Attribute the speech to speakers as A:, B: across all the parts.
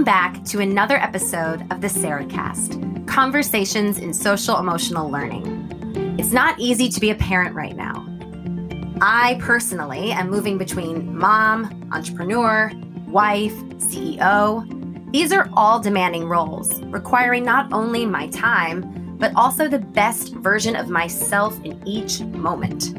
A: Welcome back to another episode of the Sarahcast Conversations in Social Emotional Learning. It's not easy to be a parent right now. I personally am moving between mom, entrepreneur, wife, CEO. These are all demanding roles, requiring not only my time, but also the best version of myself in each moment.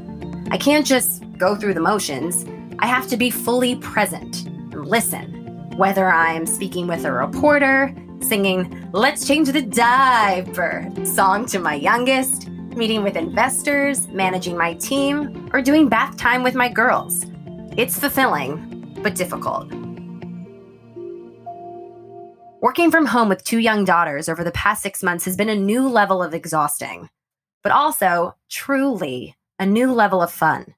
A: I can't just go through the motions, I have to be fully present and listen whether I'm speaking with a reporter, singing Let's Change the Diaper song to my youngest, meeting with investors, managing my team, or doing bath time with my girls. It's fulfilling, but difficult. Working from home with two young daughters over the past six months has been a new level of exhausting, but also truly a new level of fun.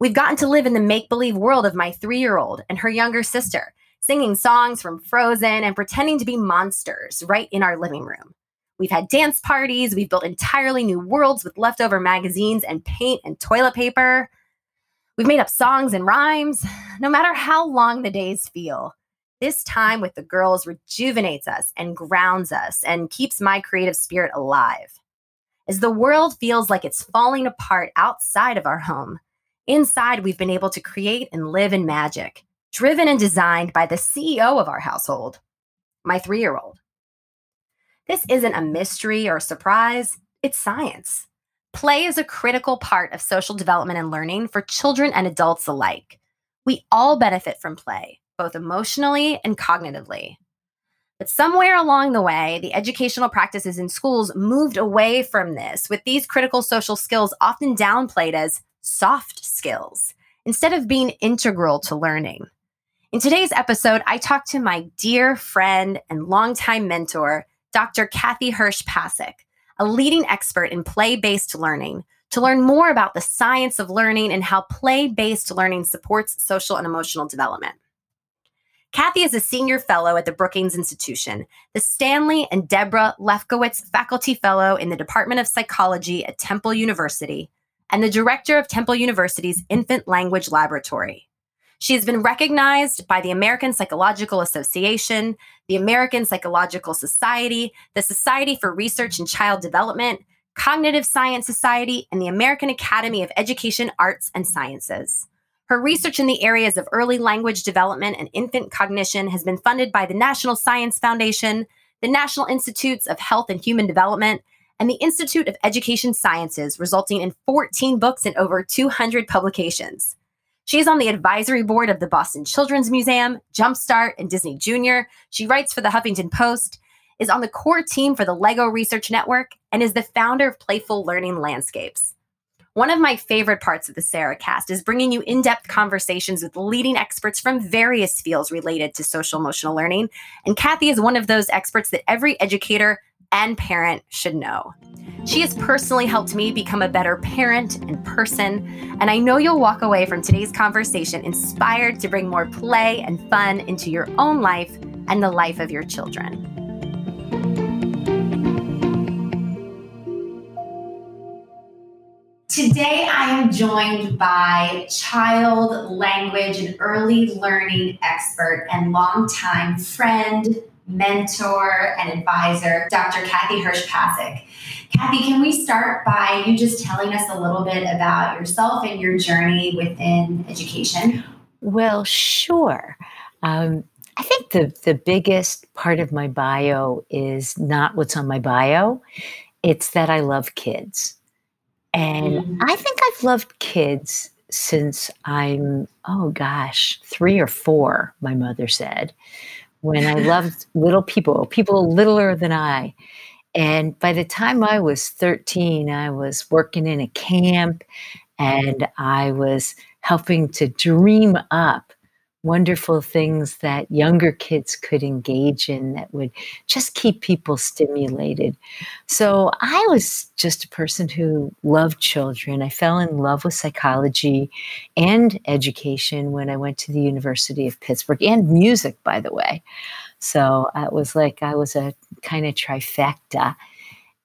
A: We've gotten to live in the make believe world of my three year old and her younger sister singing songs from Frozen and pretending to be monsters right in our living room. We've had dance parties, we've built entirely new worlds with leftover magazines and paint and toilet paper. We've made up songs and rhymes. No matter how long the days feel, this time with the girls rejuvenates us and grounds us and keeps my creative spirit alive. As the world feels like it's falling apart outside of our home, inside we've been able to create and live in magic driven and designed by the CEO of our household, my three year old. This isn't a mystery or a surprise, it's science. Play is a critical part of social development and learning for children and adults alike. We all benefit from play, both emotionally and cognitively. But somewhere along the way, the educational practices in schools moved away from this, with these critical social skills often downplayed as soft skills instead of being integral to learning. In today's episode, I talk to my dear friend and longtime mentor, Dr. Kathy Hirsh Pasek, a leading expert in play based learning, to learn more about the science of learning and how play based learning supports social and emotional development. Kathy is a senior fellow at the Brookings Institution, the Stanley and Deborah Lefkowitz Faculty Fellow in the Department of Psychology at Temple University, and the director of Temple University's Infant Language Laboratory. She has been recognized by the American Psychological Association, the American Psychological Society, the Society for Research in Child Development, Cognitive Science Society, and the American Academy of Education, Arts, and Sciences. Her research in the areas of early language development and infant cognition has been funded by the National Science Foundation, the National Institutes of Health and Human Development, and the Institute of Education Sciences, resulting in 14 books and over 200 publications. She is on the advisory board of the Boston Children's Museum, Jumpstart, and Disney Junior. She writes for the Huffington Post, is on the core team for the LEGO Research Network, and is the founder of Playful Learning Landscapes. One of my favorite parts of the Sarah cast is bringing you in depth conversations with leading experts from various fields related to social emotional learning. And Kathy is one of those experts that every educator and parent should know. She has personally helped me become a better parent and person, and I know you'll walk away from today's conversation inspired to bring more play and fun into your own life and the life of your children. Today, I am joined by child language and early learning expert and longtime friend, mentor, and advisor, Dr. Kathy Hirsh Pasek. Kathy, can we start by you just telling us a little bit about yourself and your journey within education?
B: Well, sure. Um, I think the, the biggest part of my bio is not what's on my bio, it's that I love kids. And mm-hmm. I think I've loved kids since I'm, oh gosh, three or four, my mother said, when I loved little people, people littler than I. And by the time I was 13, I was working in a camp and I was helping to dream up wonderful things that younger kids could engage in that would just keep people stimulated. So I was just a person who loved children. I fell in love with psychology and education when I went to the University of Pittsburgh and music, by the way. So it was like I was a kind of trifecta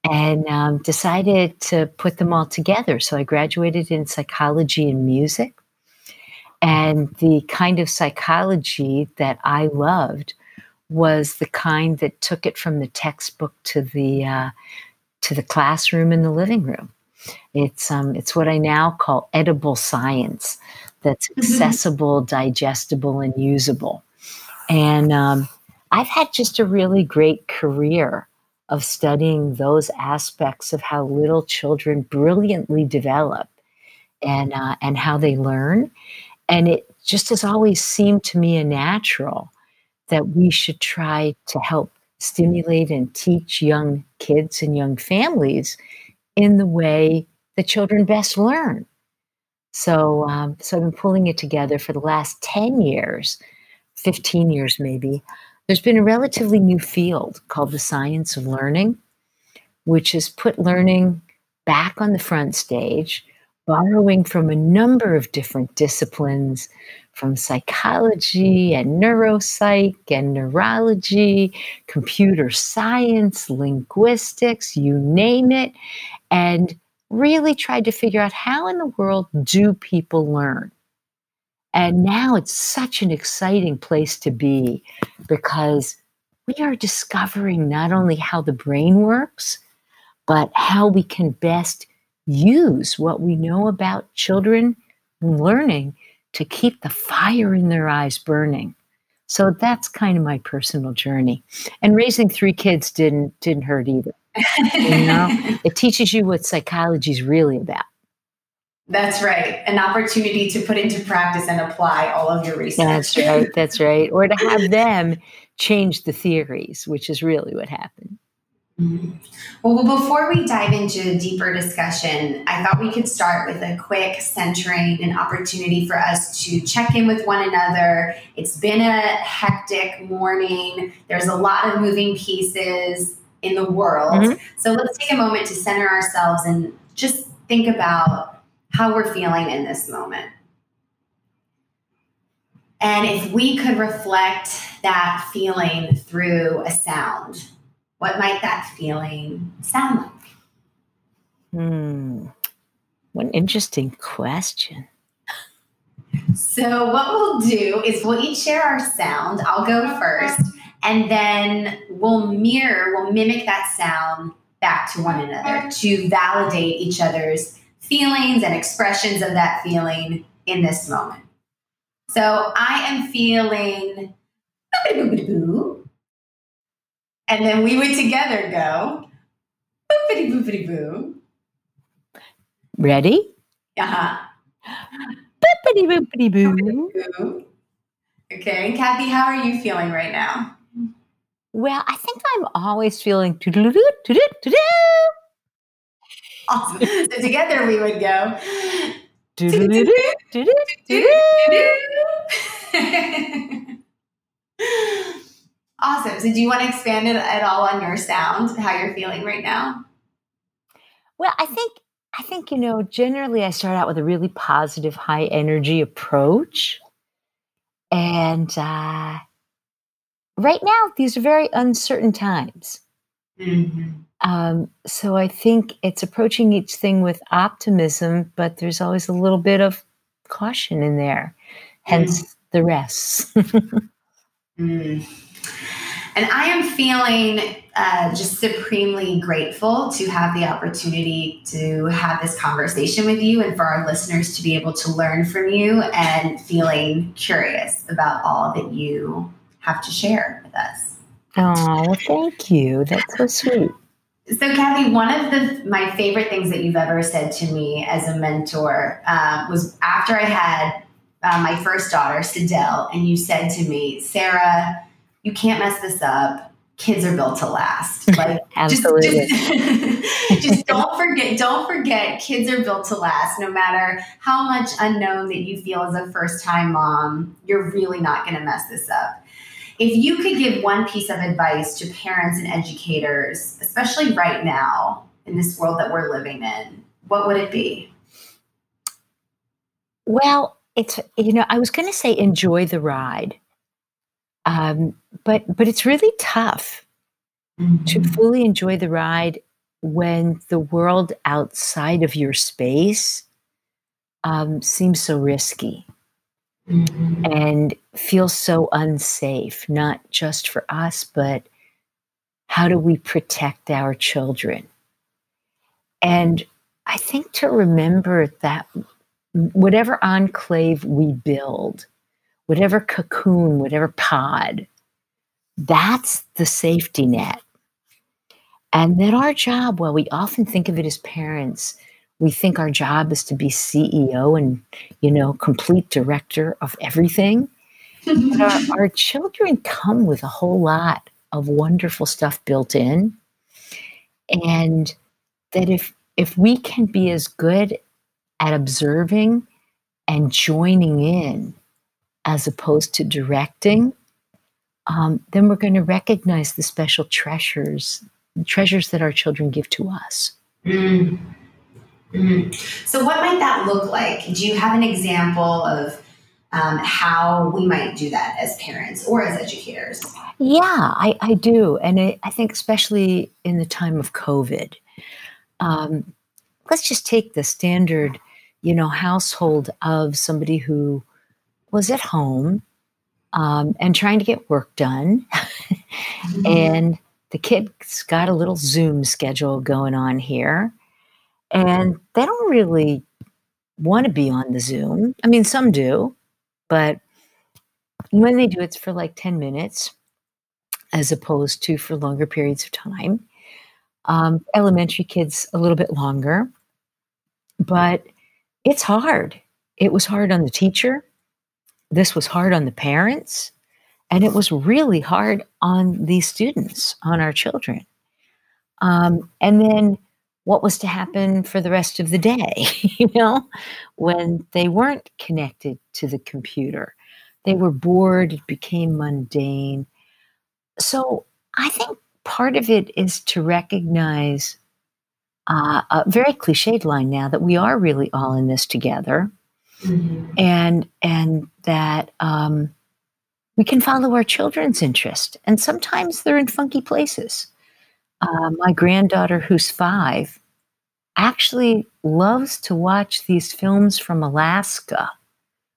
B: and um, decided to put them all together. So I graduated in psychology and music. And the kind of psychology that I loved was the kind that took it from the textbook to the uh, to the classroom and the living room. It's um, it's what I now call edible science. That's
A: Mm-hmm.
B: accessible, digestible, and usable. And um, I've had just a really great career of studying those aspects of how little children brilliantly develop and uh, and how they learn. And it just has always seemed to me a natural that we should try to help stimulate and teach young kids and young families in the way the children best learn. So, um, so I've been pulling it together for the last 10 years, 15 years maybe. There's been a relatively new field called the science of learning, which has put learning back on the front stage, borrowing from a number of different disciplines from psychology and neuropsych and neurology, computer science, linguistics, you name it, and really tried to figure out how in the world do people learn. And now it's such an exciting place to be because we are discovering not only how the brain works, but how we can best use what we know about children learning to keep the fire in their eyes burning. So that's kind of my personal journey. And raising three kids didn't didn't hurt either. You know, it teaches you what psychology is really about.
A: That's right. An opportunity to put into practice and apply all of your research.
B: That's right. That's right. Or to have them change the theories, which is really what happened.
A: Mhm. Well, before we dive into a deeper discussion, I thought we could start with a quick centering and opportunity for us to check in with one another. It's been a hectic morning, there's a lot of moving pieces in the world.
B: Mhm.
A: So let's take a moment to center ourselves and just think about how we're feeling in this moment. And if we could reflect that feeling through a sound, what might that feeling sound like?
B: Hmm. What an interesting question.
A: So, what we'll do is we'll each share our sound. I'll go first, and then we'll mirror, we'll mimic that sound back to one another to validate each other's feelings and expressions of that feeling in this moment. So, I am feeling. And then we would together go boopity boopity boo.
B: Ready?
A: Uh-huh.
B: Boopity boopity boo.
A: Okay, and Kathy, how are you feeling right now?
B: Well, I think I'm always feeling toodaloo, toodoo, toodoo,
A: Awesome. So together we would go.
B: toodaloo, toodoo, toodoo.
A: awesome. So do you want to expand it at all on your sound, how you're feeling right now?
B: Well, I think I think you know, generally I start out with a really positive, high energy approach. And uh right now these are very uncertain times. Um, so I think it's approaching each thing with optimism, but there's always a little bit of caution in there. Hence the rests.
A: Mm. And I am feeling uh, just supremely grateful to have the opportunity to have this conversation with you and for our listeners to be able to learn from you and feeling curious about all that you have to share with us.
B: oh, well, thank you. That's so sweet.
A: So, Kathy, one of the my favorite things that you've ever said to me as a mentor uh, was after I had uh, my first daughter, Sidel, and you said to me, "Sarah, you can't mess this up. Kids are built to last. Like, just,
B: Absolutely.
A: just, just don't forget. Don't forget, kids are built to last. No matter how much unknown that you feel as a first time mom, you're really not going to mess this up." If you could give one piece of advice to parents and educators, especially right now in this world that we're living in, what would it be?
B: Well, it's you know, I was going to say enjoy the ride, um, but but it's really tough to fully enjoy the ride when the world outside of your space um, seems so risky.
A: Mhm.
B: and feel so unsafe, not just for us, but how do we protect our children? And I think to remember that whatever enclave we build, whatever cocoon, whatever pod, that's the safety net. And then our job, well, we often think of it as parents, we think our job is to be CEO and, you know, complete director of everything. but our, our children come with a whole lot of wonderful stuff built in. And that if if we can be as good at observing and joining in as opposed to directing, um, then we're going to recognize the special treasures, treasures that our children give to us. Mm.
A: Mm. So, what might that look like? Do you have an example of um, how we might do that as parents or as educators?
B: Yeah, I, I do. And I, I think, especially in the time of COVID, um, let's just take the standard, you know, household of somebody who was at home um, and trying to get work done. mm-hmm. And the kid's got a little Zoom schedule going on here. And they don't really want to be on the Zoom. I mean, some do, but when they do, it's for like 10 minutes as opposed to for longer periods of time. Um, elementary kids, a little bit longer, but it's hard. It was hard on the teacher. This was hard on the parents. And it was really hard on these students, on our children. Um, and then what was to happen for the rest of the day, you know, when they weren't connected to the computer. They were bored, it became mundane. So I think part of it is to recognize uh, a very cliched line now that we are really all in this together, mm-hmm. and and that um, we can follow our children's interest, and sometimes they're in funky places. Uh, my granddaughter, who's five, actually loves to watch these films from Alaska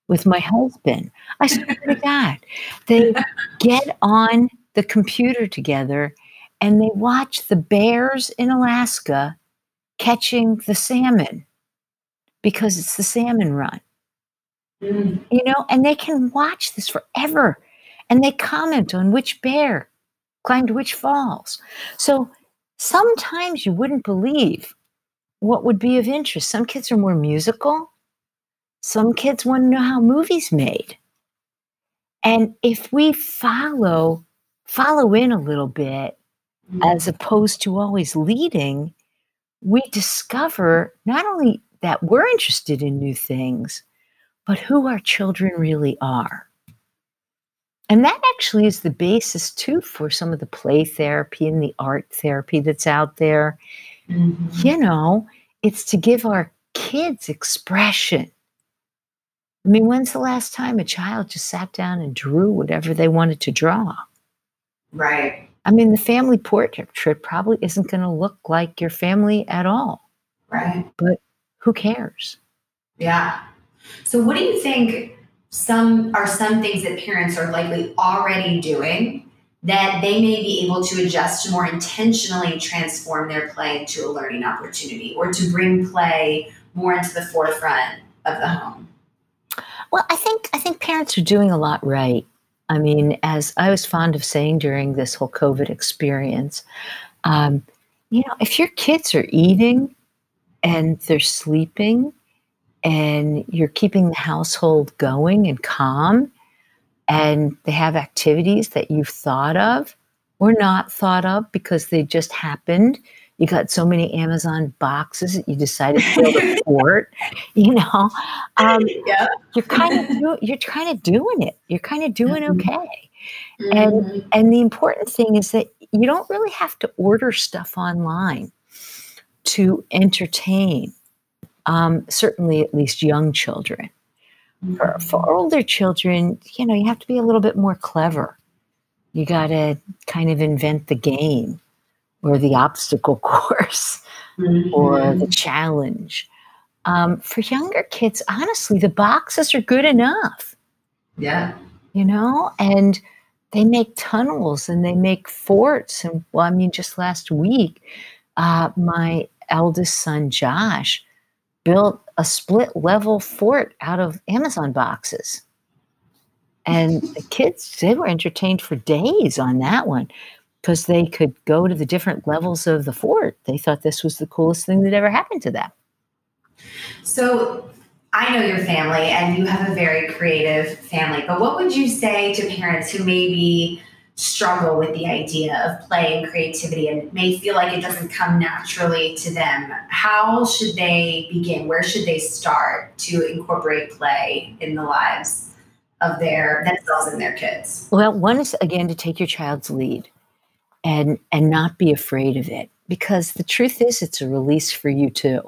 B: with my husband. I swear to God, they get on the computer together and they watch the bears in Alaska catching the salmon because it's the salmon run. Mm. You know, and they can watch this forever and they comment on which bear climbed which falls. So sometimes you wouldn't believe what would be of interest. Some kids are more musical. Some kids want to know how movies made. And if we follow follow in a little bit mm-hmm. as opposed to always leading, we discover not only that we're interested in new things, but who our children really are. And that actually is the basis too for some of the play therapy and the art therapy that's out there. Mm-hmm. You know, it's to give our kids expression. I mean, when's the last time a child just sat down and drew whatever they wanted to draw?
A: Right.
B: I mean, the family portrait probably isn't going to look like your family at all.
A: Right.
B: But who cares?
A: Yeah. So, what do you think some are some things that parents are likely already doing that they may be able to adjust to more intentionally transform their play into a learning opportunity or to bring play more into the forefront of the home?
B: Well, I think I think parents are doing a lot right. I mean, as I was fond of saying during this whole COVID experience, um, you know, if your kids are eating and they're sleeping and you're keeping the household going and calm and they have activities that you've thought of or not thought of because they just happened you got so many Amazon boxes that you decided to build a fort. You know, um, yeah. you're kind of do, you're kind of doing it. You're kind of doing mm-hmm. okay. Mm-hmm. And and the important thing is that you don't really have to order stuff online to entertain. Um, certainly, at least young children. Mm-hmm. For, for older children, you know, you have to be a little bit more clever. You got to kind of invent the game or the obstacle course mm-hmm. or the challenge. Um, for younger kids, honestly, the boxes are good enough.
A: Yeah.
B: You know, and they make tunnels and they make forts. And well, I mean, just last week, uh, my eldest son, Josh, built a split level fort out of Amazon boxes. And the kids, they were entertained for days on that one because they could go to the different levels of the fort. They thought this was the coolest thing that ever happened to them.
A: So I know your family and you have a very creative family, but what would you say to parents who maybe struggle with the idea of play and creativity and may feel like it doesn't come naturally to them? How should they begin? Where should they start to incorporate play in the lives of their themselves and their kids?
B: Well, one is again to take your child's lead and and not be afraid of it because the truth is it's a release for you too.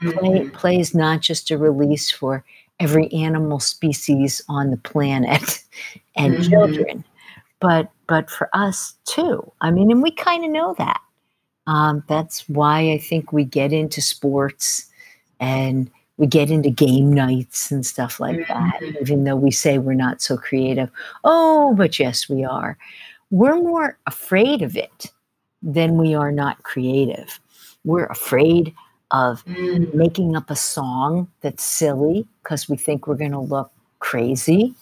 B: Play,
A: Mhm.
B: play is not just a release for every animal species on the planet and
A: Mhm.
B: children, but but for us too. I mean, and we kind of know that. Um, that's why I think we get into sports and we get into game nights and stuff like that,
A: Mhm.
B: even though we say we're not so creative. Oh, but yes, we are. We're more afraid of it than we are not creative. We're afraid of
A: Mm.
B: making up a song that's silly because we think we're going to look crazy.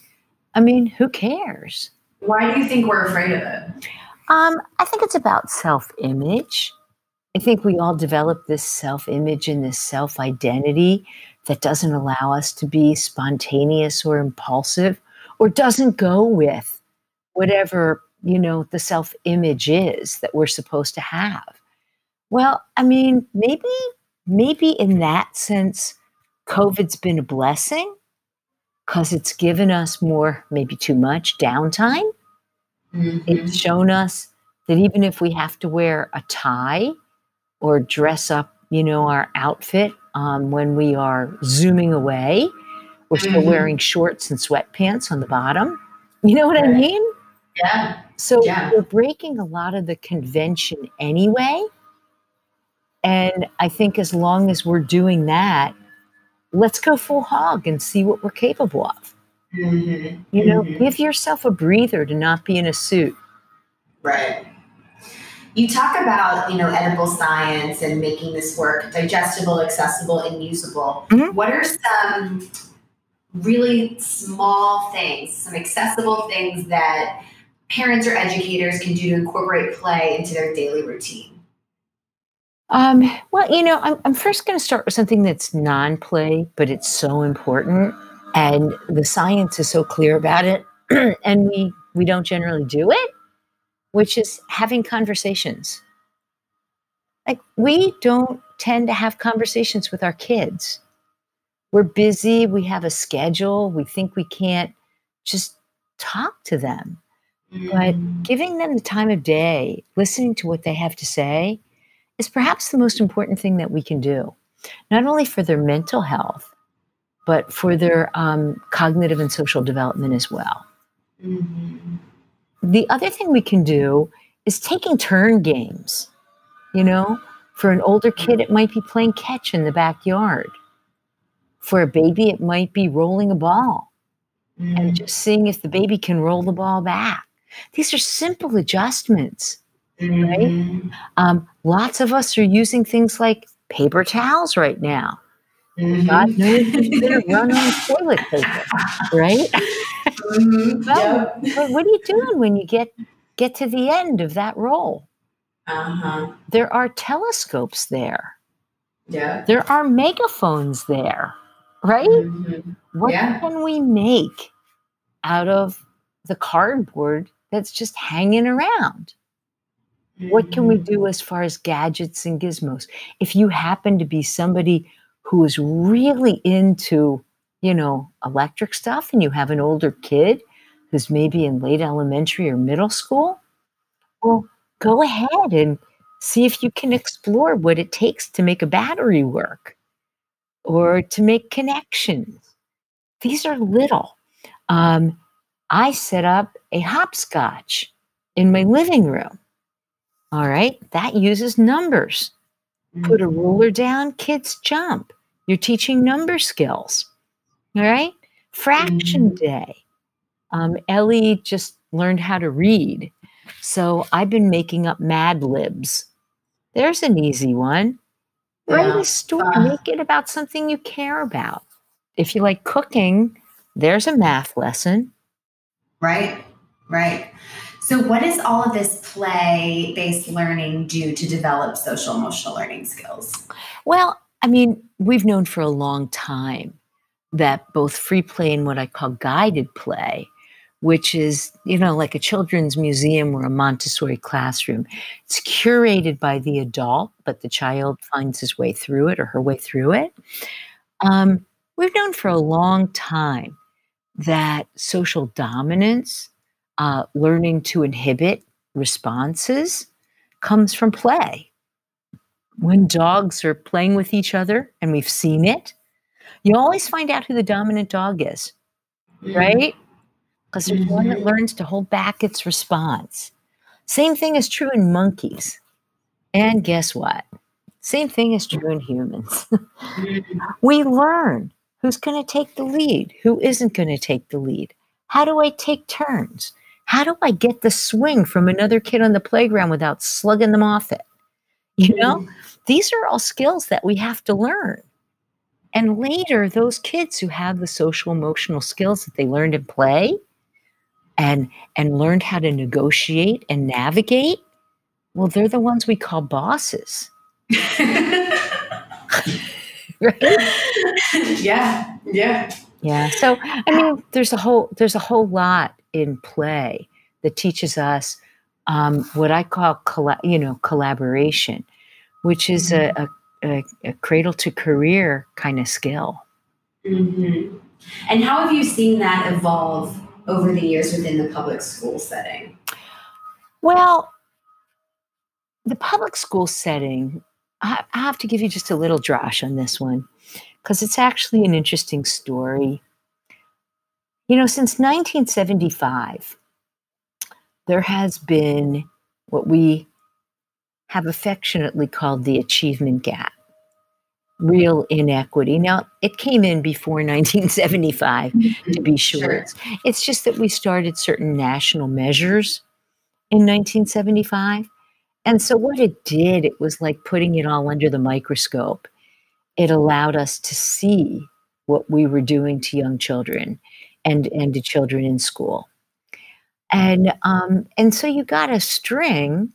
B: I mean, who cares?
A: Why do you think we're afraid of it?
B: Um, I think it's about self image. I think we all develop this self image and this self identity that doesn't allow us to be spontaneous or impulsive or doesn't go with whatever, you know, the self image is that we're supposed to have. Well, I mean, maybe, maybe in that sense, COVID's been a blessing because it's given us more, maybe too much downtime
A: Mhm.
B: it's shown us that even if we have to wear a tie or dress up, you know, our outfit um, when we are zooming away, we're still
A: Mhm.
B: wearing shorts and sweatpants on the bottom. You know what I mean?
A: Yeah.
B: So
A: Yeah.
B: we're breaking a lot of the convention anyway. And I think as long as we're doing that, let's go full hog and see what we're capable of.
A: Mhm.
B: You know,
A: Mhm.
B: give yourself a breather to not be in a suit.
A: Right. You talk about, you know, edible science and making this work digestible, accessible, and usable.
B: Mhm.
A: What are some really small things, some accessible things that parents or educators can do to incorporate play into their daily routine?
B: Um, well, you know, I'm, I'm first going to start with something that's non play, but it's so important. And the science is so clear about it. and we, we don't generally do it, which is having conversations. Like, we don't tend to have conversations with our kids. We're busy, we have a schedule, we think we can't just talk to them. But
A: Mhm.
B: giving them the time of day, listening to what they have to say, is perhaps the most important thing that we can do, not only for their mental health, but for their um, cognitive and social development as well.
A: Mhm.
B: The other thing we can do is taking turn games. You know, for an older kid, it might be playing catch in the backyard. For a baby, it might be rolling a ball and
A: Mhm.
B: just seeing if the baby can roll the ball back. These are simple adjustments.
A: Mhm.
B: Um, lots of us are using things like paper towels right now. God knows who's going to run on toilet paper, right?
A: Mhm.
B: Well, what are you doing when you get get to the end of that roll?
A: Uh-huh.
B: There are telescopes there.
A: Yeah.
B: There are megaphones there, right?
A: Mhm.
B: What
A: Yeah.
B: can we make out of the cardboard that's just hanging around? What can we
A: Mhm.
B: do as far as gadgets and gizmos? If you happen to be somebody who is really into, you know, electric stuff and you have an older kid who's maybe in late elementary or middle school, well, go ahead and see if you can explore what it takes to make a battery work or to make connections. These are little. Um, I set up a hopscotch in my living room. All right, that uses numbers. Put a
A: Mhm.
B: ruler down, kids jump. You're teaching number skills. All right, fraction
A: Mhm.
B: day. Um, Ellie just learned how to read. So I've been making up Mad Libs. There's an easy one. Write
A: Yeah.
B: a story,
A: Uh.
B: make it about something you care about. If you like cooking, there's a math lesson.
A: Right, right. So, what does all of this play based learning do to develop social emotional learning skills?
B: Well, I mean, we've known for a long time that both free play and what I call guided play, which is, you know, like a children's museum or a Montessori classroom, it's curated by the adult, but the child finds his way through it or her way through it. Um, we've known for a long time that social dominance, uh, learning to inhibit responses, comes from play when dogs are playing with each other, and we've seen it, you always find out who the dominant dog is, right? Because there's one that
A: Mhm.
B: learns to hold back its response. Same thing is true in monkeys. And guess what? Same thing is true in humans.
A: Mhm.
B: we learn who's going to take the lead, who isn't going to take the lead. How do I take turns? How do I get the swing from another kid on the playground without slugging them off it? You know? These are all skills that we have to learn. And later, those kids who have the social emotional skills that they learned in play and and learned how to negotiate and navigate, well, they're the ones we call bosses. Right?
A: yeah, yeah.
B: Yeah. So I mean, there's a whole there's a whole lot in play that teaches us um, what I call colla- you know collaboration, which is a, a, a, a cradle to career kind of skill.
A: hmm And how have you seen that evolve over the years within the public school setting?
B: Well, the public school setting, I, I have to give you just a little drosh on this one because it's actually an interesting story. You know, since 1975, there has been what we have affectionately called the achievement gap, real inequity. Now, it came in before 1975, to be sure.
A: Sure.
B: It's, it's just that we started certain national measures in 1975. And so, what it did, it was like putting it all under the microscope. It allowed us to see what we were doing to young children and, and to children in school. And, um, and so, you got a string.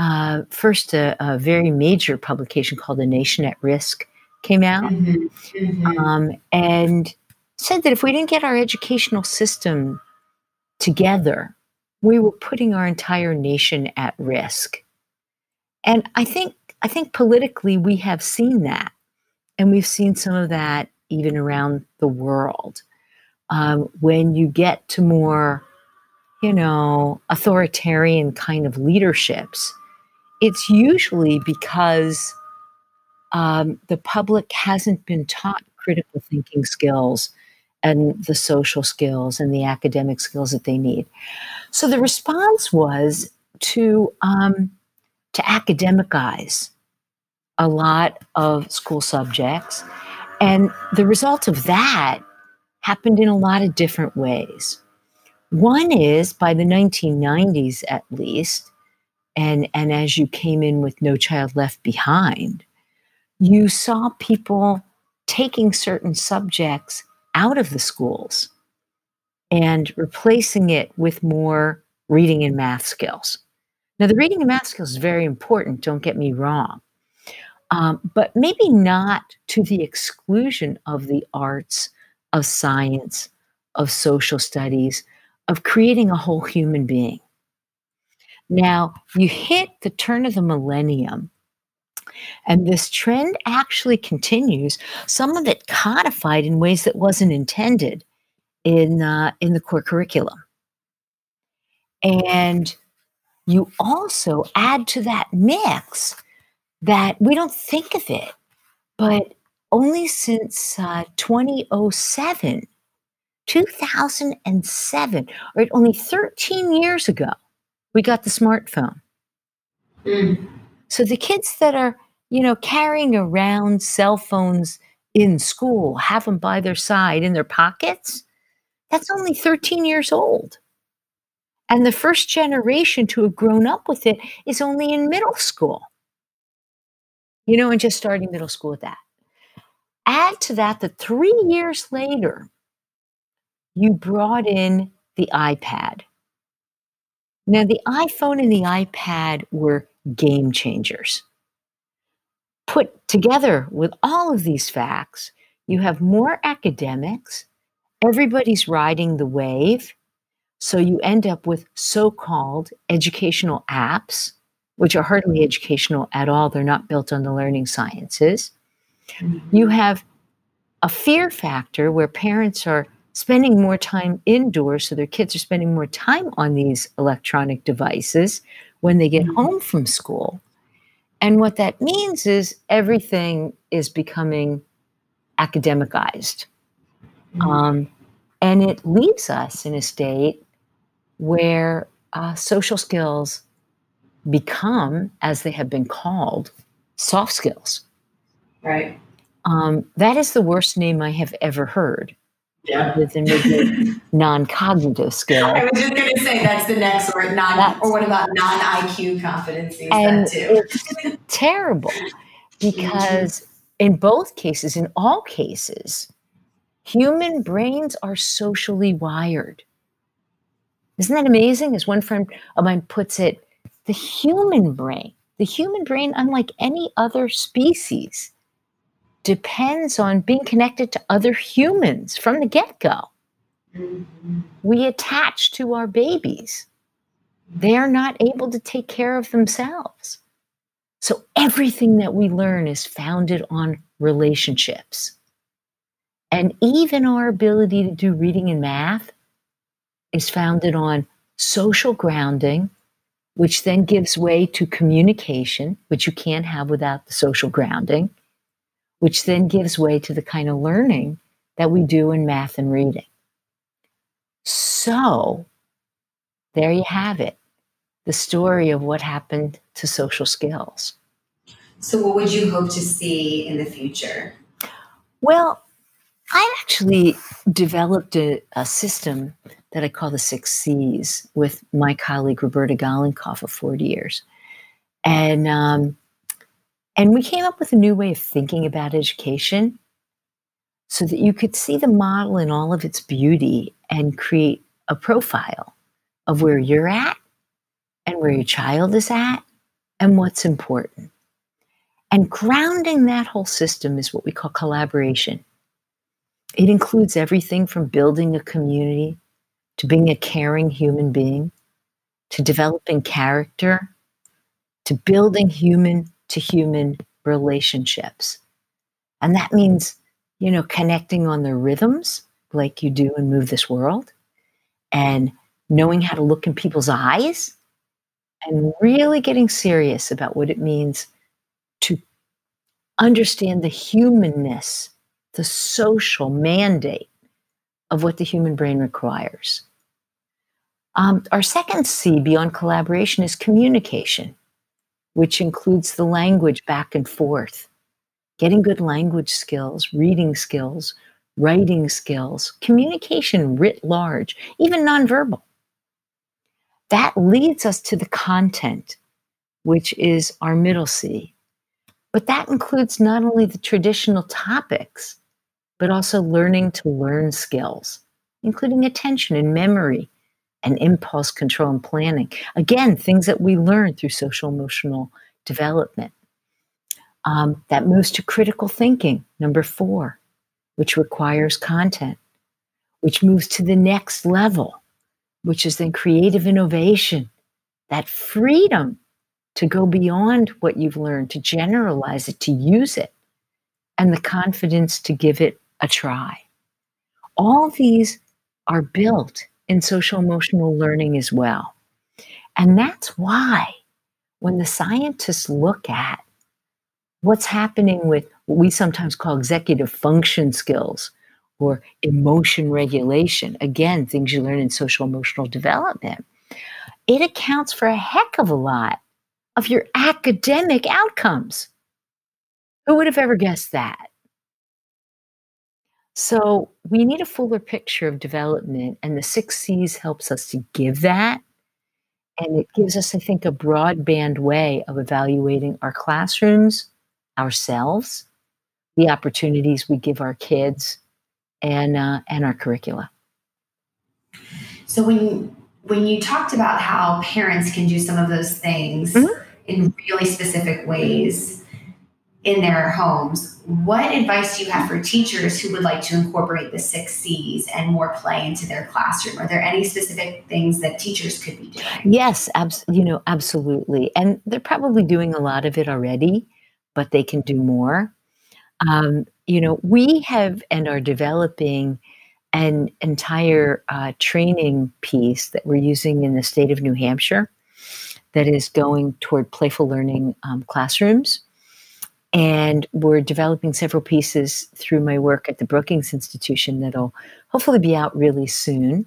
B: Uh, first, a, a very major publication called The Nation at Risk came out
A: Mhm, mhm.
B: um, and said that if we didn't get our educational system together, we were putting our entire nation at risk. And I think I think politically we have seen that, and we've seen some of that even around the world. Um, when you get to more, you know, authoritarian kind of leaderships, it's usually because um, the public hasn't been taught critical thinking skills and the social skills and the academic skills that they need. So the response was to um, to academicize a lot of school subjects, and the result of that happened in a lot of different ways. One is by the 1990s, at least, and and as you came in with No Child Left Behind, you saw people taking certain subjects out of the schools and replacing it with more reading and math skills. Now, the reading and math skills is very important, don't get me wrong, um, but maybe not to the exclusion of the arts, of science, of social studies, of creating a whole human being. Now, you hit the turn of the millennium, and this trend actually continues, some of it codified in ways that wasn't intended in, uh, in the core curriculum. And you also add to that mix that we don't think of it, but only since uh, 2007, 2007, or only 13 years ago, we got the smartphone.
A: Mm.
B: So the kids that are, you know, carrying around cell phones in school, have them by their side in their pockets, That's only 13 years old. And the first generation to have grown up with it is only in middle school. You know, and just starting middle school with that. Add to that that three years later, you brought in the iPad. Now, the iPhone and the iPad were game changers. Put together with all of these facts, you have more academics, everybody's riding the wave. So you end up with so called educational apps, which are hardly educational at all. They're not built on the learning sciences. Mm-hmm. You have a fear factor where parents are spending more time indoors, so their kids are spending more time on these electronic devices when they get mm-hmm. home from school. And what that means is everything is becoming academicized. Mm-hmm. Um, and it leaves us in a state where uh, social skills become, as they have been called, soft skills.
A: Right.
B: Um, that is the worst name I have ever heard
A: yeah.
B: with non-cognitive skill.
A: I was just going to say that's the next word, non. That's, or what about non-IQ competencies? And
B: it's terrible because mm-hmm. in both cases, in all cases, human brains are socially wired. Isn't that amazing? As one friend of mine puts it, the human brain, the human brain, unlike any other species, depends on being connected to other humans from the get go. We attach to our babies. They are not able to take care of themselves. So everything that we learn is founded on relationships. And even our ability to do reading and math is founded on social grounding, which then gives way to communication, which you can't have without the social grounding which then gives way to the kind of learning that we do in math and reading. So, there you have it the story of what happened to social skills.
A: So, what would you hope to see in the future?
B: Well, I actually developed a, a system that I call the six C's with my colleague Roberta Golinkoff of 40 years. And um, and we came up with a new way of thinking about education so that you could see the model in all of its beauty and create a profile of where you're at and where your child is at and what's important. And grounding that whole system is what we call collaboration. It includes everything from building a community to being a caring human being to developing character to building human to human relationships. And that means, you know, connecting on the rhythms like you do in Move This World and knowing how to look in people's eyes and really getting serious about what it means to understand the humanness, the social mandate of what the human brain requires. Um, our second C beyond collaboration is communication which includes the language back and forth. Getting good language skills, reading skills, writing skills, communication writ large, even nonverbal. That leads us to the content, which is our middle C. But that includes not only the traditional topics, but also learning to learn skills, including attention and memory, and impulse control and planning. Again, things that we learn through social emotional development. Um, that moves to critical thinking, number four, which requires content, which moves to the next level, which is then creative innovation, that freedom to go beyond what you've learned, to generalize it, to use it, and the confidence to give it a try. All these are built in social emotional learning as well. And that's why when the scientists look at what's happening with what we sometimes call executive function skills or emotion regulation, again, things you learn in social emotional development, it accounts for a heck of a lot of your academic outcomes. Who would have ever guessed that? So we need a fuller picture of development, and the six C's helps us to give that. And it gives us, I think, a broadband way of evaluating our classrooms, ourselves, the opportunities we give our kids, and uh, and our curricula.
A: So when when you talked about how parents can do some of those things mm-hmm. in really specific ways in their homes, what advice do you have for teachers who would like to incorporate the six C's and more play into their classroom? Are there any specific things that teachers could be doing?
B: Yes, abs- you know, absolutely. And they're probably doing a lot of it already, but they can do more. Um, you know, we have and are developing an entire uh, training piece that we're using in the state of New Hampshire that is going toward playful learning um, classrooms. And we're developing several pieces through my work at the Brookings Institution that'll hopefully be out really soon.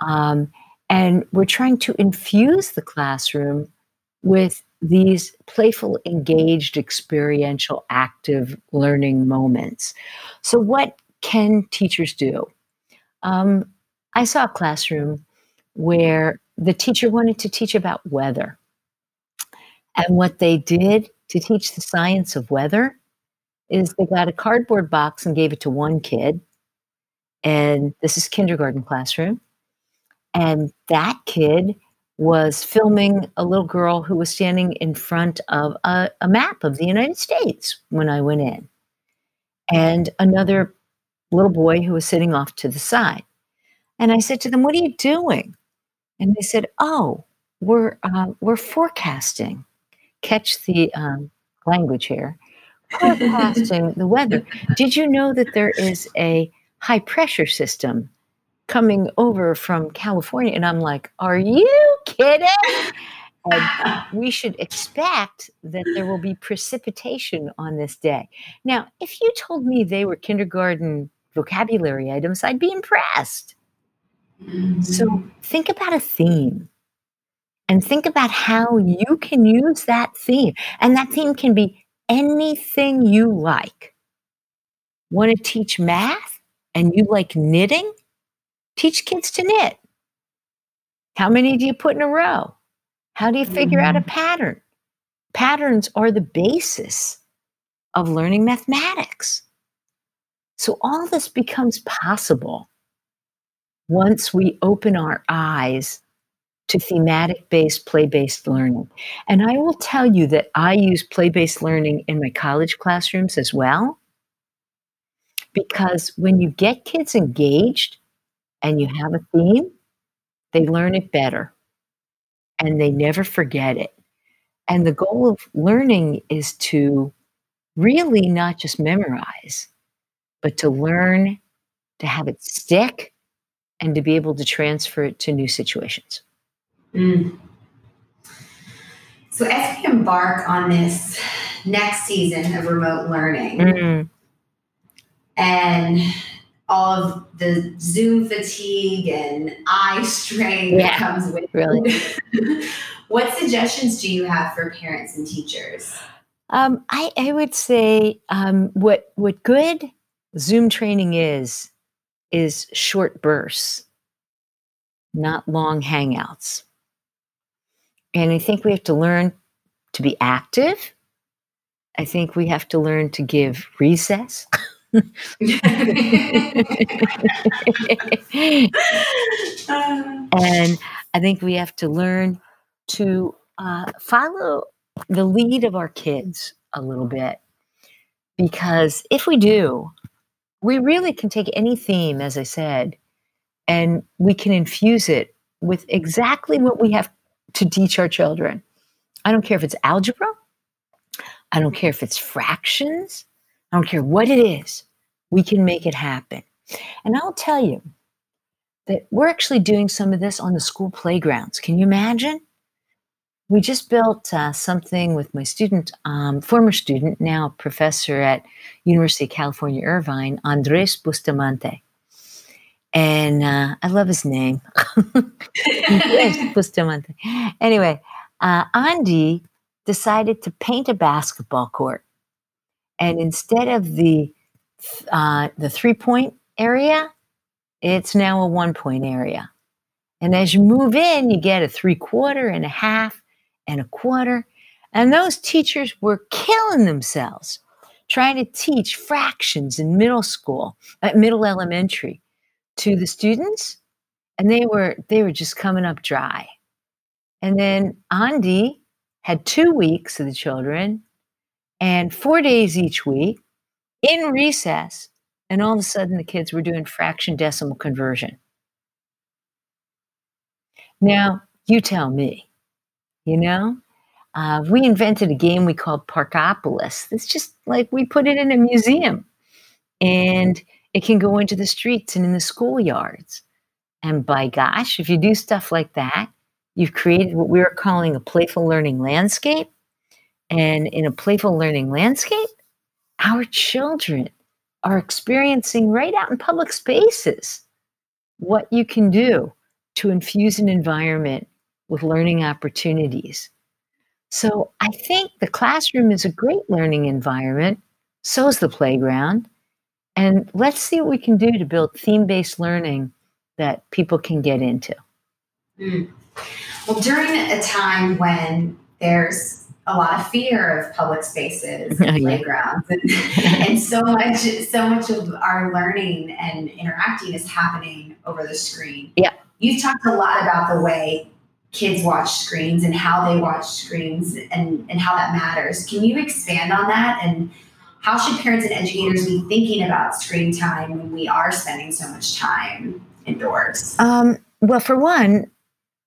B: Um, and we're trying to infuse the classroom with these playful, engaged, experiential, active learning moments. So, what can teachers do? Um, I saw a classroom where the teacher wanted to teach about weather. And what they did to teach the science of weather is they got a cardboard box and gave it to one kid. And this is kindergarten classroom. And that kid was filming a little girl who was standing in front of a, a map of the United States when I went in. And another little boy who was sitting off to the side. And I said to them, What are you doing? And they said, Oh, we're, uh, we're forecasting. Catch the um, language here. Forecasting the weather. Did you know that there is a high pressure system coming over from California? And I'm like, Are you kidding? And we should expect that there will be precipitation on this day. Now, if you told me they were kindergarten vocabulary items, I'd be impressed. Mm-hmm. So think about a theme and think about how you can use that theme. And that theme can be anything you like. Want to teach math and you like knitting? Teach kids to knit. How many do you put in a row? How do you figure mm-hmm. out a mm-hmm. pattern? Patterns are the basis of learning mathematics. So all this becomes possible once we open our eyes to thematic based, play based learning. And I will tell you that I use play based learning in my college classrooms as well. Because when you get kids engaged and you have a theme, they learn it better and they never forget it. And the goal of learning is to really not just memorize, but to learn to have it stick and to be able to transfer it to new situations. Mm.
A: So, as we embark on this next season of remote learning mm. and all of the Zoom fatigue and eye strain yeah, that comes with
B: really.
A: what suggestions do you have for parents and teachers?
B: Um, I, I, would say um, what what good Zoom training is, is short bursts, not long hangouts. And I think we have to learn to be active. I think we have to learn to give recess. and I think we have to learn to uh, follow the lead of our kids a little bit. Because if we do, we really can take any theme, as I said, and we can infuse it with exactly what we have to teach our children. I don't care if it's algebra, I don't care if it's fractions, I don't care what it is, we can make it happen. And I'll tell you that we're actually doing some of this on the school playgrounds. Can you imagine? we just built uh, something with my student, um, former student, now professor at University of California, Irvine, Andres Bustamante. And uh, I love his name. Anyway, uh, Andy decided to paint a basketball court. And instead of the uh, the three point area, it's now a one point area. And as you move in, you get a three quarter and a half and a quarter. And those teachers were killing themselves trying to teach fractions in middle school, at middle elementary to the students. And they were they were just coming up dry. And then Andy had two weeks of the children and four days each week in recess. And all of a sudden, the kids were doing fraction decimal conversion. Now, you tell me, you know, uh, we invented a game we called Parkopolis. It's just like we put it in a museum and it can go into the streets and in the schoolyards. And by gosh, if you do stuff like that, you've created what we are calling a playful learning landscape. And in a playful learning landscape, our children are experiencing right out in public spaces what you can do to infuse an environment with learning opportunities. So I think the classroom is a great learning environment. So is the playground. And let's see what we can do to build theme based learning that people can get into.
A: Mm. Well, during a time when there's a lot of fear of public spaces and playgrounds and, and, so much so much of our learning and interacting is happening over the screen.
B: Yeah.
A: You've talked a lot about the way kids watch screens and how they watch screens and, and how that matters. Can you expand on that? And how should parents and educators be thinking about screen time when we are spending so much time indoors?
B: Um, well, for one,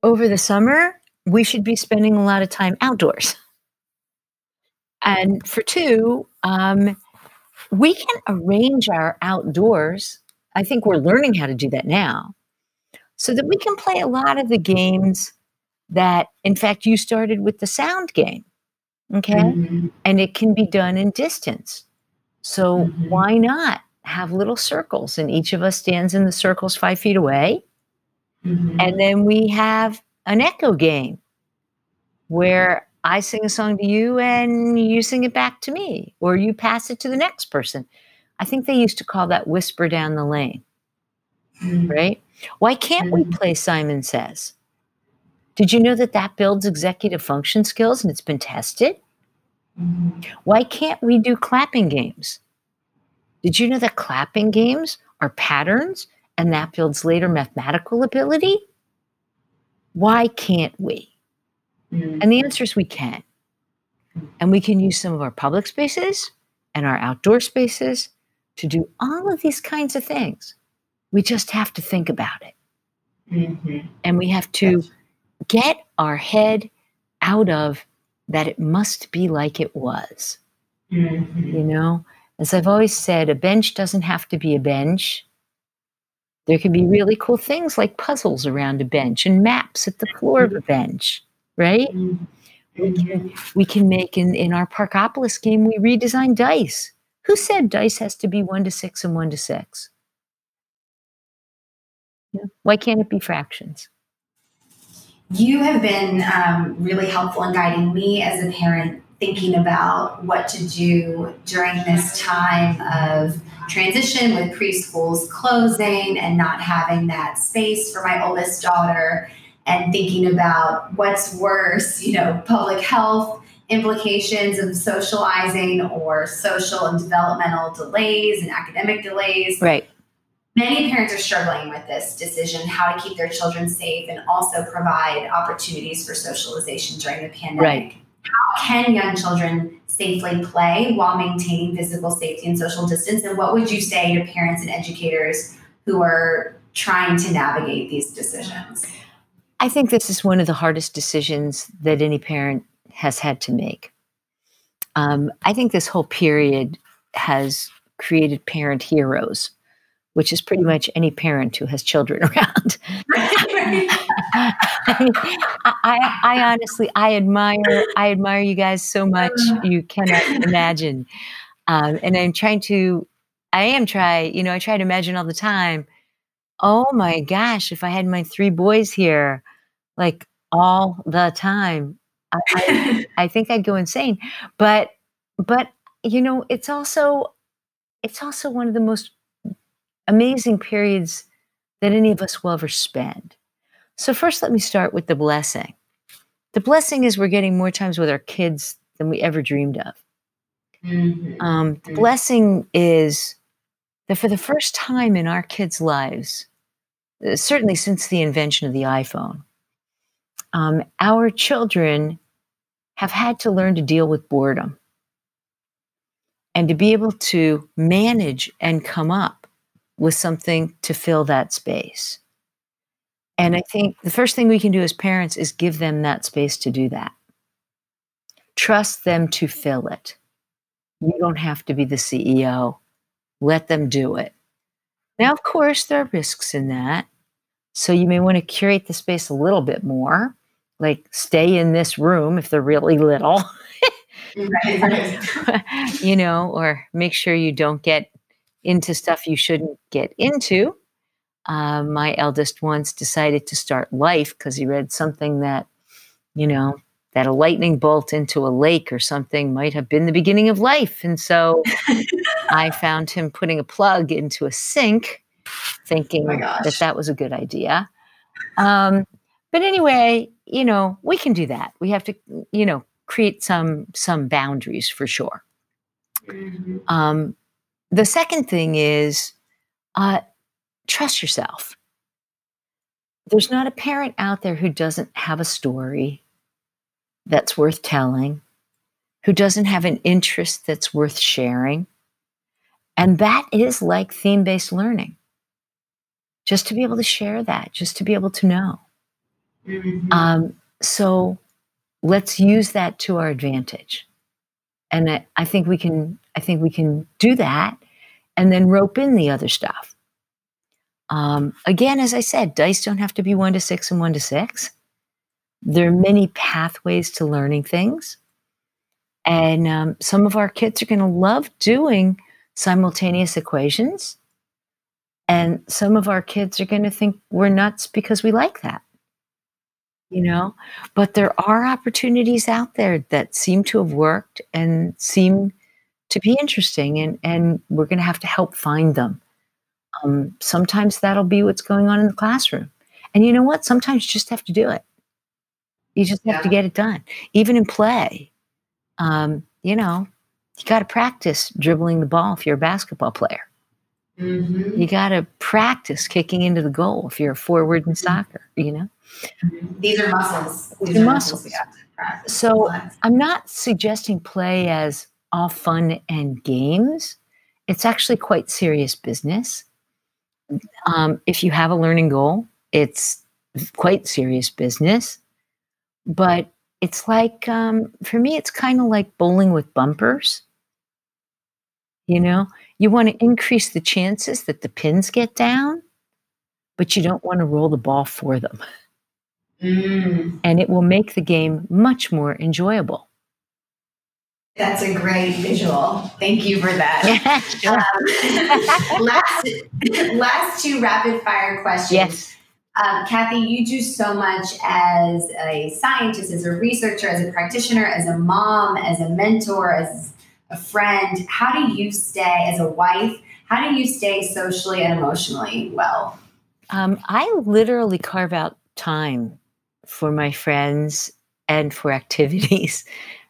B: over the summer, we should be spending a lot of time outdoors. And for two, um, we can arrange our outdoors. I think we're learning how to do that now so that we can play a lot of the games that in fact you started with the sound game okay mm-hmm. and it can be done in distance so mm-hmm. why not have little circles and each of us stands in the circles five feet away mm-hmm. and then we have an echo game where i sing a song to you and you sing it back to me or you pass it to the next person i think they used to call that whisper down the lane mm-hmm. right why can't we mm-hmm. play simon says did you know that that builds executive function skills and it's been tested? Mm-hmm. Why can't we do clapping games? Did you know that clapping games are patterns and that builds later mathematical ability? Why can't we? Mm-hmm. And the answer is we can. And we can use some of our public spaces and our outdoor spaces to do all of these kinds of things. We just have to think about it. Mm-hmm. And we have to. That's- get our head out of that it must be like it was. Mm-hmm. You know, as I've always said, a bench doesn't have to be a bench. There can be really cool things like puzzles around a bench and maps at the floor of a bench, right? Mm-hmm. We can we can make in, in our Parkopolis game, we redesign dice. Who said dice has to be one to six and one to six? Yeah. Why can't it be fractions?
A: You have been um, really helpful in guiding me as a parent thinking about what to do during this time of transition with preschools closing and not having that space for my oldest daughter and thinking about what's worse, you know, public health implications of socializing or social and developmental delays and academic delays.
B: Right.
A: Many parents are struggling with this decision how to keep their children safe and also provide opportunities for socialization during the pandemic.
B: Right.
A: How can young children safely play while maintaining physical safety and social distance? And what would you say to parents and educators who are trying to navigate these decisions?
B: I think this is one of the hardest decisions that any parent has had to make. Um, I think this whole period has created parent heroes which is pretty much any parent who has children around. I, mean, I, I, honestly, I admire, I admire you guys so much. You cannot imagine. Um, and I'm trying to, I am try, you know, I try to imagine all the time. Oh my gosh, if I had my three boys here, like all the time, I, I, I think I'd go insane. But, but you know, it's also it's also one of the most amazing periods that any of us will ever spend. So, first, let me start with the blessing. The blessing is we're getting more times with our kids than we ever dreamed of.
A: Mhm.
B: Um, the
A: Mm.
B: blessing is that for the first time in our kids' lives, uh, certainly since the invention of the iPhone, um, our children have had to learn to deal with boredom and to be able to manage and come up with something to fill that space. And mm-hmm. I think the first thing we can do as parents is give them that space to do that. Trust them to fill it. You don't have to be the CEO. Let them do it. Now, of course, there are risks in that. So you may want to curate the space a little bit more, like stay in this room if they're really little, you know, or make sure you don't get into stuff you shouldn't get into. Uh, my eldest once decided to start life because he read something that, you know, that a lightning bolt into a lake or something might have been the beginning of life. And so I found him putting a plug into a sink, thinking
A: Oh
B: that that was a good idea. Um, but anyway, you know, we can do that. We have to, you know, create some some boundaries for sure.
A: Mhm.
B: Um, the second thing is uh, trust yourself. There's not a parent out there who doesn't have a story that's worth telling, who doesn't have an interest that's worth sharing. And that is like theme based learning. Just to be able to share that, just to be able to know.
A: Mhm.
B: Um, so let's use that to our advantage. And I, I think we can I think we can do that and then rope in the other stuff. Um, again, as I said, dice don't have to be one to six and one to six. There are many pathways to learning things. And um, some of our kids are going to love doing simultaneous equations. And some of our kids are going to think we're nuts because we like that. You know, but there are opportunities out there that seem to have worked and seem to be interesting, and, and we're going to have to help find them. Um, sometimes that'll be what's going on in the classroom. And you know what? Sometimes you just have to do it. You just have to get it done. Even in play, um, you know, you got to practice dribbling the ball if you're a basketball player.
A: Mhm.
B: You got to practice kicking into the goal if you're a forward in soccer, you know?
A: These are muscles. These
B: They're
A: are
B: muscles.
A: we have to practice.
B: So I'm not suggesting play as all fun and games. It's actually quite serious business. Um, if you have a learning goal, it's quite serious business. But it's like, um, for me, it's kind of like bowling with bumpers. You know, you want to increase the chances that the pins get down, but you don't want to roll the ball for them.
A: Mm,
B: And it will make the game much more enjoyable.
A: That's a great visual. Thank you for that.
B: Sure.
A: Um, last, last two rapid fire questions.
B: Yes.
A: Um, Kathy, you do so much as a scientist, as a researcher, as a practitioner, as a mom, as a mentor, as a friend. How do you stay, as a wife, how do you stay socially and emotionally well?
B: Um, I literally carve out time for my friends and for activities.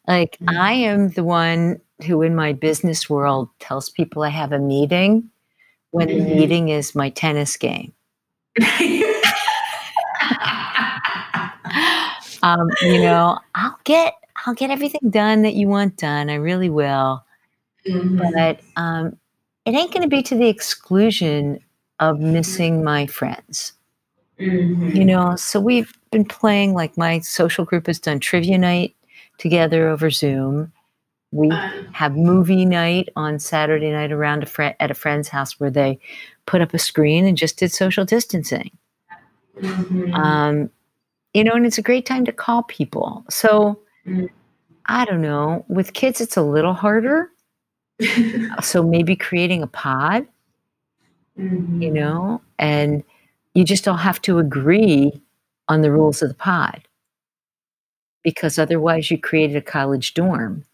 B: Like,
A: Mhm.
B: I am the one who, in my business world, tells people I have a meeting when
A: Mhm.
B: the meeting is my tennis game. Um, you know, I'll get I'll get everything done that you want done. I really will.
A: Mhm.
B: But um, it ain't going to be to the exclusion of missing my friends.
A: Mhm.
B: you know so we've been playing like my social group has done trivia night together over zoom. We
A: Um,
B: have movie night on saturday night around a friend at a friend's house where they put up a screen and just did social distancing.
A: Mhm.
B: um, you know and it's a great time to call people. So i don't know. With kids it's a little harder. So maybe creating a pod
A: Mhm.
B: you know, and you just all have to agree on the rules of the pod because otherwise you created a college dorm.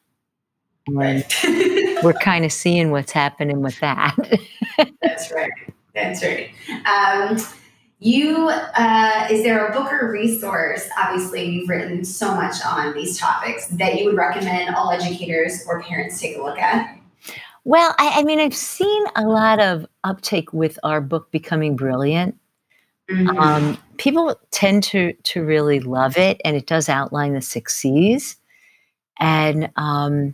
B: And,
A: Right.
B: we're kind of seeing what's happening with that.
A: That's right. That's right. Um, you uh, is there a book or resource? Obviously, you've written so much on these topics that you would recommend all educators or parents take a look at.
B: Well, I, I mean, I've seen a lot of uptake with our book becoming brilliant. Mm-hmm. Um, people tend to to really love it, and it does outline the six C's. And um,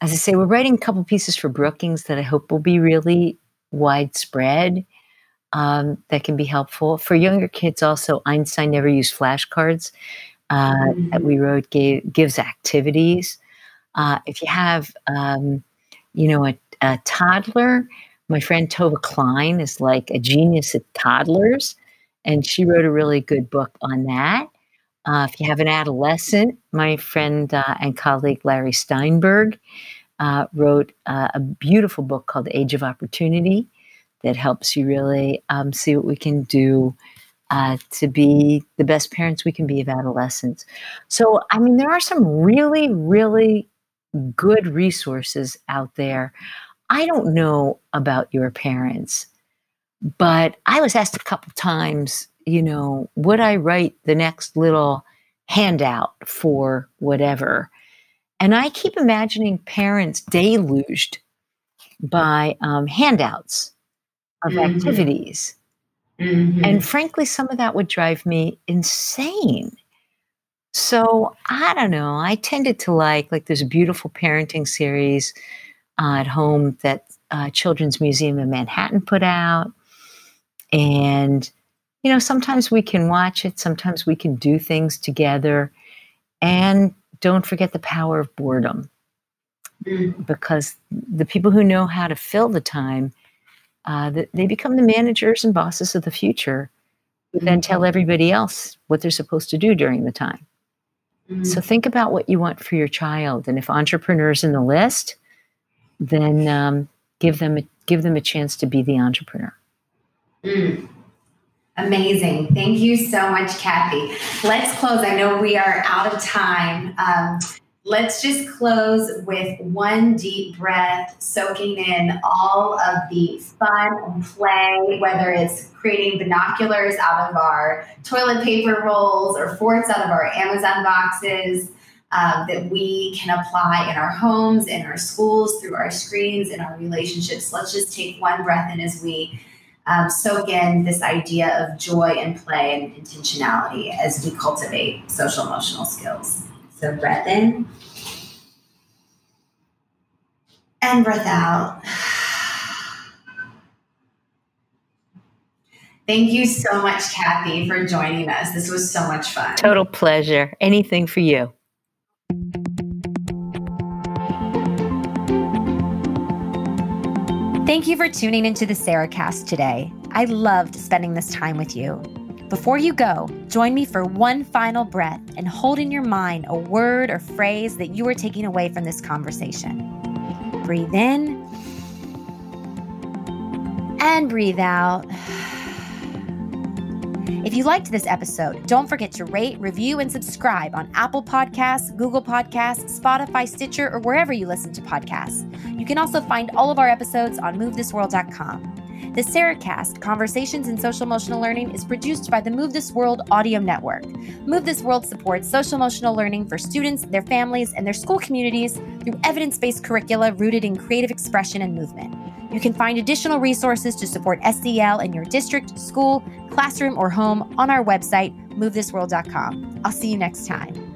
B: as I say, we're writing a couple pieces for Brookings that I hope will be really widespread um, that can be helpful. For younger kids, also, Einstein Never Used Flashcards uh, mm-hmm. that we wrote gave, gives activities. Uh, if you have, um, you know, a, a, toddler, my friend Tovah Klein is like a genius at toddlers, and she wrote a really good book on that. Uh, if you have an adolescent, my friend uh, and colleague Larry Steinberg uh, wrote uh, a beautiful book called Age of Opportunity that helps you really um, see what we can do uh, to be the best parents we can be of adolescents. So, I mean, there are some really, really good resources out there. I don't know about your parents, but I was asked a couple times, you know, would I write the next little handout for whatever? And I keep imagining parents deluged by um, handouts of mm-hmm. activities. Mm-hmm. And frankly, some of that would drive me insane. So I don't know. I tended to like like there's a beautiful parenting series uh, at home that uh, Children's Museum of Manhattan put out, and you know sometimes we can watch it, sometimes we can do things together, and don't forget the power of boredom, because the people who know how to fill the time uh, they become the managers and bosses of the future who mm-hmm. then tell everybody else what they're supposed to do during the time. Mm-hmm. So think about what you want for your child, and if entrepreneurs in the list, then um, give them a, give them a chance to be the entrepreneur.
A: Mm. Amazing. Thank you so much, Kathy. Let's close. I know we are out of time. Um, Let's just close with one deep breath, soaking in all of the fun and play, whether it's creating binoculars out of our toilet paper rolls or forts out of our Amazon boxes. Um, that we can apply in our homes, in our schools, through our screens, in our relationships. Let's just take one breath in as we um, soak in this idea of joy and play and intentionality as we cultivate social emotional skills. So breath in and breath out. Thank you so much, Kathy, for joining us. This was so much fun.
B: Total pleasure. Anything for you.
A: Thank you for tuning into the Sarahcast today. I loved spending this time with you. Before you go, join me for one final breath and hold in your mind a word or phrase that you are taking away from this conversation. Breathe in and breathe out. If you liked this episode, don't forget to rate, review, and subscribe on Apple Podcasts, Google Podcasts, Spotify, Stitcher, or wherever you listen to podcasts. You can also find all of our episodes on MoveThisWorld.com. The Sarahcast, Conversations in Social Emotional Learning, is produced by the Move This World Audio Network. Move This World supports social emotional learning for students, their families, and their school communities through evidence based curricula rooted in creative expression and movement. You can find additional resources to support SEL in your district, school, classroom, or home on our website, movethisworld.com. I'll see you next time.